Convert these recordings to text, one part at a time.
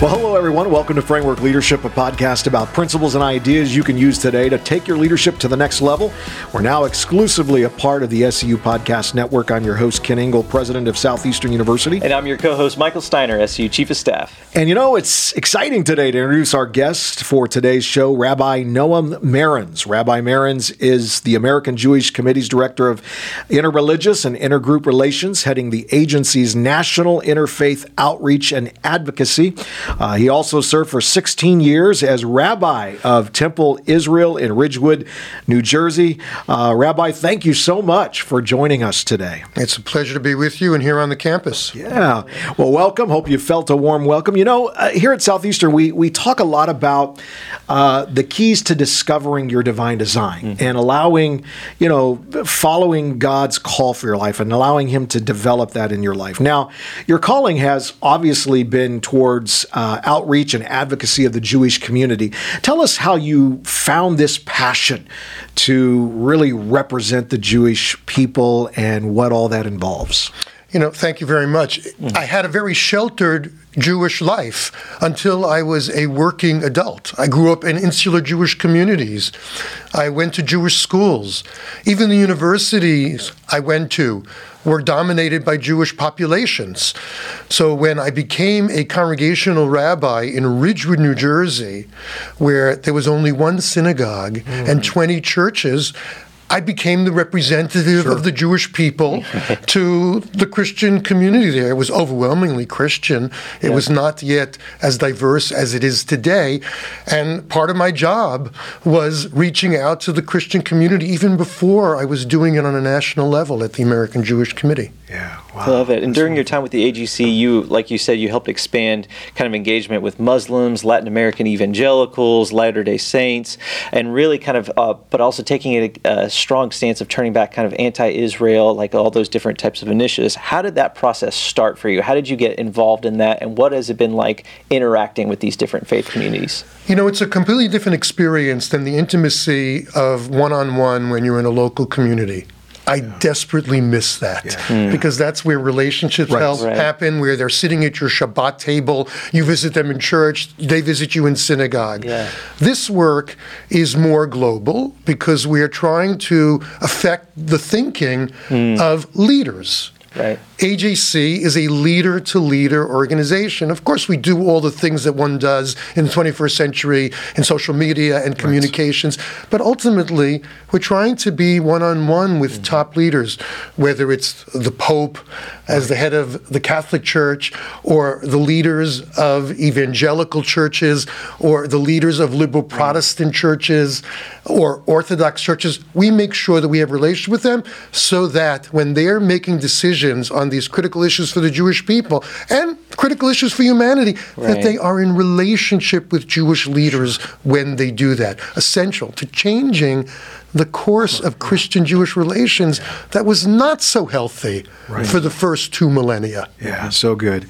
Well, hello, everyone. Welcome to Framework Leadership, a podcast about principles and ideas you can use today to take your leadership to the next level. We're now exclusively a part of the SEU Podcast Network. I'm your host, Kent Ingle, president of Southeastern University. And I'm your co host, Michael Steiner, SEU Chief of Staff. And you know, it's exciting today to introduce our guest for today's show, Rabbi Noam Marans. Rabbi Marans is the American Jewish Committee's Director of Interreligious and Intergroup Relations, heading the agency's National Interfaith Outreach and Advocacy. Uh, he also served for 16 years as rabbi of Temple Israel in Ridgewood, New Jersey. Uh, rabbi, thank you so much for joining us today. It's a pleasure to be with you and here on the campus. Yeah. Well, welcome. Hope you felt a warm welcome. You know, uh, here at Southeastern, we, we talk a lot about uh, the keys to discovering your divine design mm-hmm. and allowing, you know, following God's call for your life and allowing Him to develop that in your life. Now, your calling has obviously been towards uh, outreach and advocacy of the Jewish community. Tell us how you found this passion to really represent the Jewish people and what all that involves. You know, thank you very much. Mm. I had a very sheltered Jewish life until I was a working adult. I grew up in insular Jewish communities. I went to Jewish schools. Even the universities I went to were dominated by Jewish populations. So when I became a congregational rabbi in Ridgewood, New Jersey, where there was only one synagogue mm. and 20 churches, I became the representative sure. of the Jewish people to the Christian community there. It was overwhelmingly Christian. It yeah. was not yet as diverse as it is today. And part of my job was reaching out to the Christian community even before I was doing it on a national level at the American Jewish Committee. Yeah, wow. Love it. And during your time with the AJC, you, like you said, you helped expand kind of engagement with Muslims, Latin American evangelicals, Latter Day Saints, and really kind of, uh, but also taking a, a, strong stance of turning back kind of anti-Israel, like all those different types of initiatives. How did that process start for you? How did you get involved in that, and what has it been like interacting with these different faith communities? You know, it's a completely different experience than the intimacy of one-on-one when you're in a local community. I desperately miss that yeah. mm. because that's where relationships right. right. happen, where they're sitting at your Shabbat table. You visit them in church, they visit you in synagogue. Yeah. This work is more global because we are trying to affect the thinking mm. of leaders. Right. AJC is a leader to leader organization. Of course, we do all the things that one does in the 21st century in social media and communications, right. but ultimately, we're trying to be one on one with mm-hmm. top leaders, whether it's the Pope as the head of the Catholic Church, or the leaders of evangelical churches, or the leaders of liberal mm-hmm. Protestant churches, or Orthodox churches. We make sure that we have relations with them so that when they're making decisions, decisions on these critical issues for the Jewish people and critical issues for humanity, right. that they are in relationship with Jewish leaders when they do that. Essential to changing the course of Christian Jewish relations that was not so healthy right. for the first two millennia. Yeah, so good.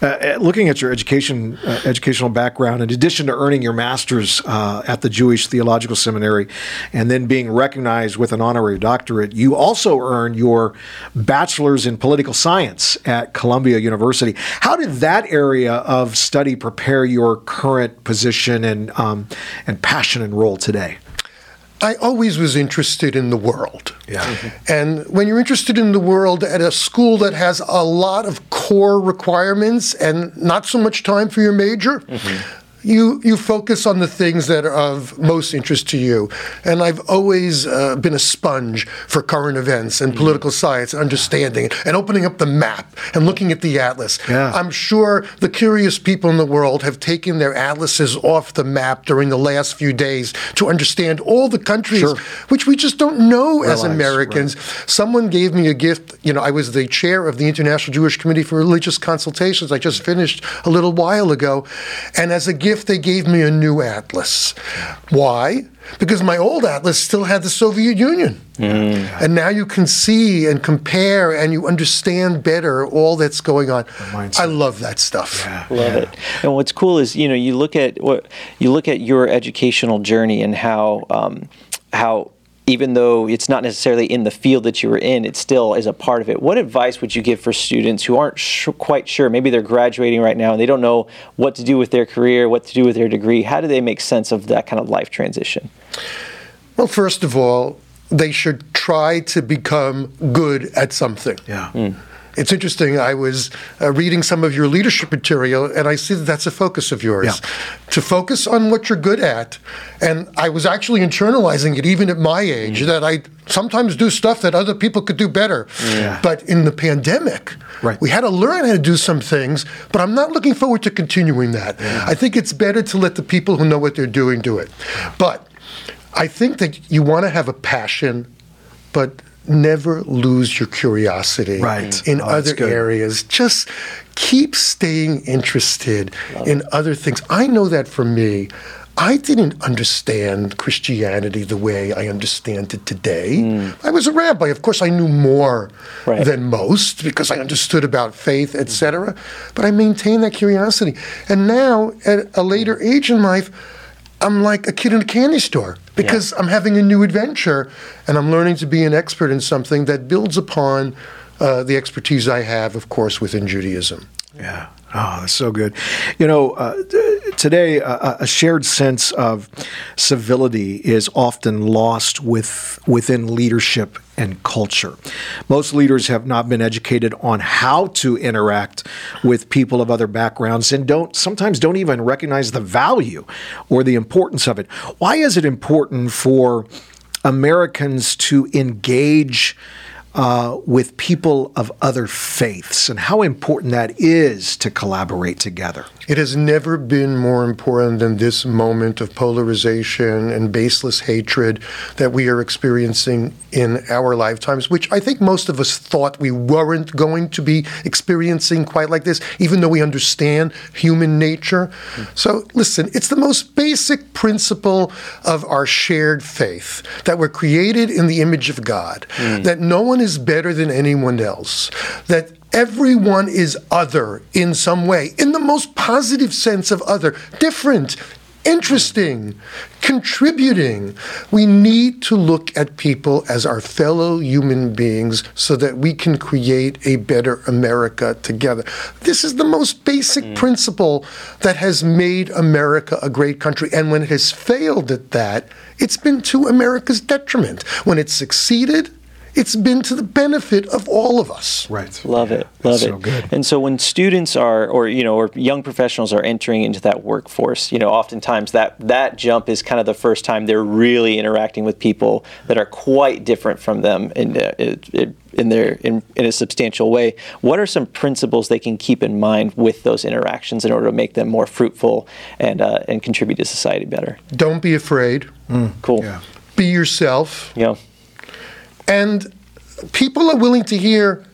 Uh, uh, looking at your education, uh, educational background, in addition to earning your master's uh, at the Jewish Theological Seminary and then being recognized with an honorary doctorate, you also earned your bachelor's in political science at Columbia University. How did that area of study prepare your current position and um, and passion and role today? I always was interested in the world. Yeah. Mm-hmm. And when you're interested in the world at a school that has a lot of core requirements and not so much time for your major, mm-hmm you you focus on the things that are of most interest to you. And I've always uh, been a sponge for current events and political mm-hmm. science, understanding and opening up the map and looking at the atlas. Yeah. I'm sure the curious people in the world have taken their atlases off the map during the last few days to understand all the countries sure. which we just don't know Realize, as Americans. Right. Someone gave me a gift. You know, I was the chair of the International Jewish Committee for Religious Consultations. I just finished a little while ago, and as a gift if they gave me a new atlas. Why? Because my old atlas still had the Soviet Union. Mm. And now you can see and compare and you understand better all that's going on. I love that stuff. Yeah. Love yeah. it. And what's cool is, you know, you look at what you look at your educational journey and how um, how even though it's not necessarily in the field that you were in, it still is a part of it. What advice would you give for students who aren't sh- quite sure? Maybe they're graduating right now and they don't know what to do with their career, what to do with their degree. How do they make sense of that kind of life transition? Well, first of all, they should try to become good at something. Yeah. Mm. It's interesting. I was uh, reading some of your leadership material, and I see that that's a focus of yours Yeah. to focus on what you're good at. And I was actually internalizing it even at my age Mm. that I sometimes do stuff that other people could do better. Yeah. But in the pandemic, Right. we had to learn how to do some things, but I'm not looking forward to continuing that. Yeah. I think it's better to let the people who know what they're doing do it. But I think that you want to have a passion, but never lose your curiosity Right. in Oh, other areas. Just keep staying interested in other things. I know that for me. I didn't understand Christianity the way I understand it today. Mm. I was a rabbi. Of course, I knew more Right. than most because I understood about faith, etc. But I maintained that curiosity. And now, at a later age in life, I'm like a kid in a candy store because I'm having a new adventure and I'm learning to be an expert in something that builds upon uh, the expertise I have, of course, within Judaism. Yeah. Oh, that's so good. You know, uh, today uh, a shared sense of civility is often lost with within leadership and culture. Most leaders have not been educated on how to interact with people of other backgrounds and don't sometimes don't even recognize the value or the importance of it. Why is it important for Americans to engage uh, with people of other faiths and how important that is to collaborate together. It has never been more important than this moment of polarization and baseless hatred that we are experiencing in our lifetimes, which I think most of us thought we weren't going to be experiencing quite like this, even though we understand human nature. So, listen, it's the most basic principle of our shared faith that we're created in the image of God, that no one is better than anyone else, that everyone is other in some way, in the most positive sense of other, different, interesting, contributing. We need to look at people as our fellow human beings so that we can create a better America together. This is the most basic mm. principle that has made America a great country. And when it has failed at that, it's been to America's detriment. When it succeeded, it's been to the benefit of all of us. Right. Love it. Love That's it. so good. And so when students are or you know or young professionals are entering into that workforce, you know, oftentimes that that jump is kind of the first time they're really interacting with people that are quite different from them in uh, it, it, in their in, in a substantial way. What are some principles they can keep in mind with those interactions in order to make them more fruitful and uh, and contribute to society better? Don't be afraid. Mm. Cool. Yeah. Be yourself. You know, And people are willing to hear,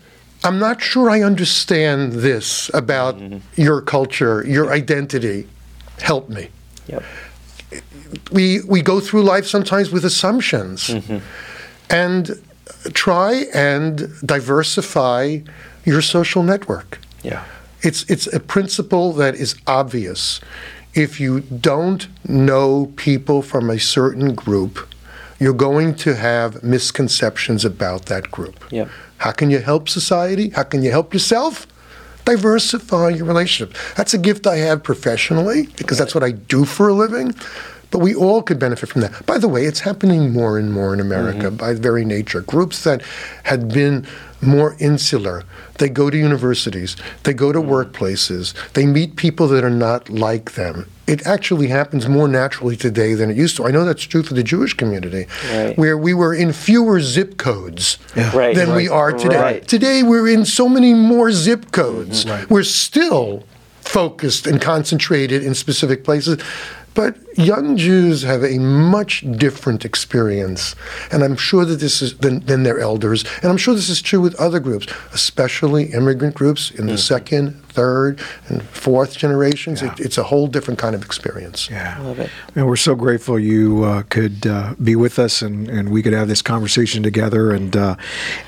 I'm not sure I understand this about mm-hmm. your culture, your identity. Help me. yep. We, we go through life sometimes with assumptions. Mm-hmm. And try and diversify your social network. Yeah. It's it's a principle that is obvious. If you don't know people from a certain group, you're going to have misconceptions about that group. Yep. How can you help society? How can you help yourself? Diversify your relationship. That's a gift I have professionally because that's what I do for a living. But we all could benefit from that. By the way, it's happening more and more in America mm-hmm. by very nature. Groups that had been more insular, they go to universities, they go to mm. workplaces, they meet people that are not like them. It actually happens more naturally today than it used to. I know that's true for the Jewish community, Right. where we were in fewer zip codes Right. than we are today. Right. Today we're in so many more zip codes. Mm-hmm. Right. We're still focused and concentrated in specific places. But young Jews have a much different experience, and I'm sure that this is than, than their elders, and I'm sure this is true with other groups, especially immigrant groups in the mm-hmm. second, third, and fourth generations. It, it's a whole different kind of experience. Yeah. Love it. And we're so grateful you uh, could uh, be with us and, and we could have this conversation together. And uh,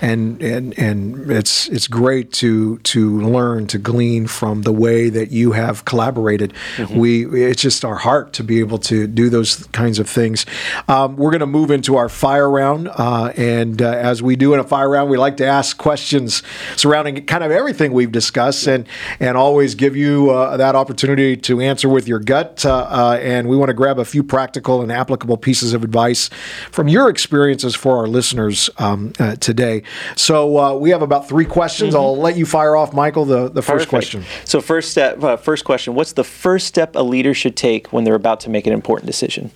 and and and it's it's great to to learn to glean from the way that you have collaborated. We it's just our heart to to be able to do those kinds of things. Um, we're going to move into our fire round, uh, and uh, as we do in a fire round, we like to ask questions surrounding kind of everything we've discussed, and and always give you uh, that opportunity to answer with your gut. Uh, uh, and we want to grab a few practical and applicable pieces of advice from your experiences for our listeners um, uh, today. So we have about three questions. Mm-hmm. I'll let you fire off, Michael. The the first question. So first step, first question: What's the first step a leader should take when they're about to make an important decision?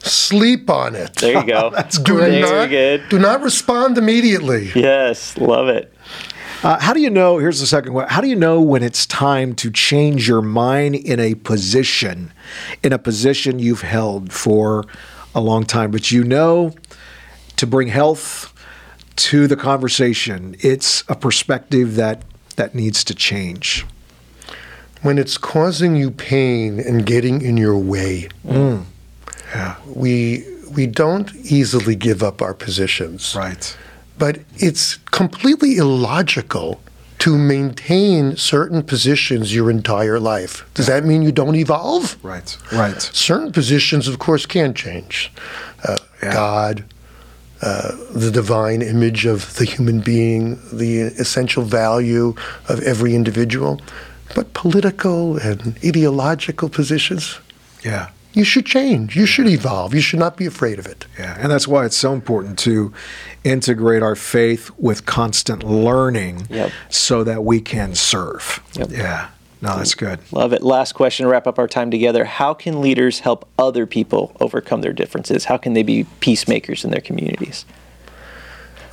Sleep on it. There you go. That's do great. Not, good. Do not respond immediately. Yes, love it. Uh, how do you know? Here's the second one. How do you know when it's time to change your mind in a position, in a position you've held for a long time, but you know to bring health to the conversation, it's a perspective that that needs to change when it's causing you pain and getting in your way. Mm. Yeah. We we don't easily give up our positions. Right. But it's completely illogical to maintain certain positions your entire life. Does that mean you don't evolve? Right. Right. Certain positions, of course, can change. Uh, yeah. God, uh, the divine image of the human being, the essential value of every individual. But political and ideological positions, yeah, you should change. You should evolve. You should not be afraid of it. Yeah, and that's why it's so important to integrate our faith with constant learning yep. so that we can serve. Yep. Yeah. No, that's good. Love it. Last question to wrap up our time together. How can leaders help other people overcome their differences? How can they be peacemakers in their communities?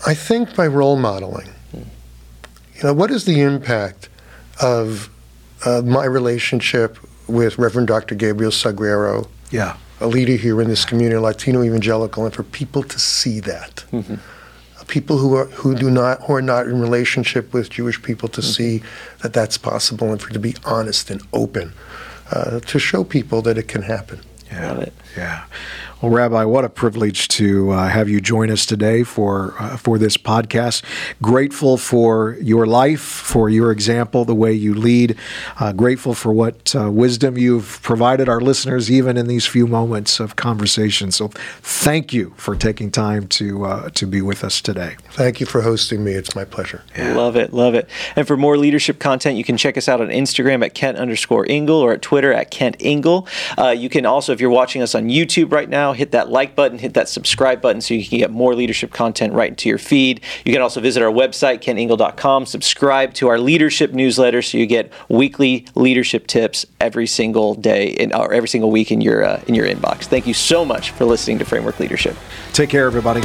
I think by role modeling. You know, what is the impact of uh, my relationship with Reverend Dr. Gabriel Salguero, yeah, a leader here in this community, Latino evangelical, and for people to see that, mm-hmm. people who are who do not who are not in relationship with Jewish people to mm-hmm. see that that's possible, and for to be honest and open, uh, to show people that it can happen. Yeah, Love it. Yeah. Well, Rabbi, what a privilege to uh, have you join us today for uh, for this podcast. Grateful for your life, for your example, the way you lead. Uh, grateful for what uh, wisdom you've provided our listeners, even in these few moments of conversation. So, thank you for taking time to uh, to be with us today. Thank you for hosting me. It's my pleasure. Yeah. Love it, love it. And for more leadership content, you can check us out on Instagram at Kent underscore Ingle or at Twitter at Kent Ingle. Uh, you can also, if you're watching us on YouTube right now hit that like button, hit that subscribe button so you can get more leadership content right into your feed. You can also visit our website, kentingle.com, subscribe to our leadership newsletter so you get weekly leadership tips every single day in, or every single week in your, uh, in your inbox. Thank you so much for listening to Framework Leadership. Take care, everybody.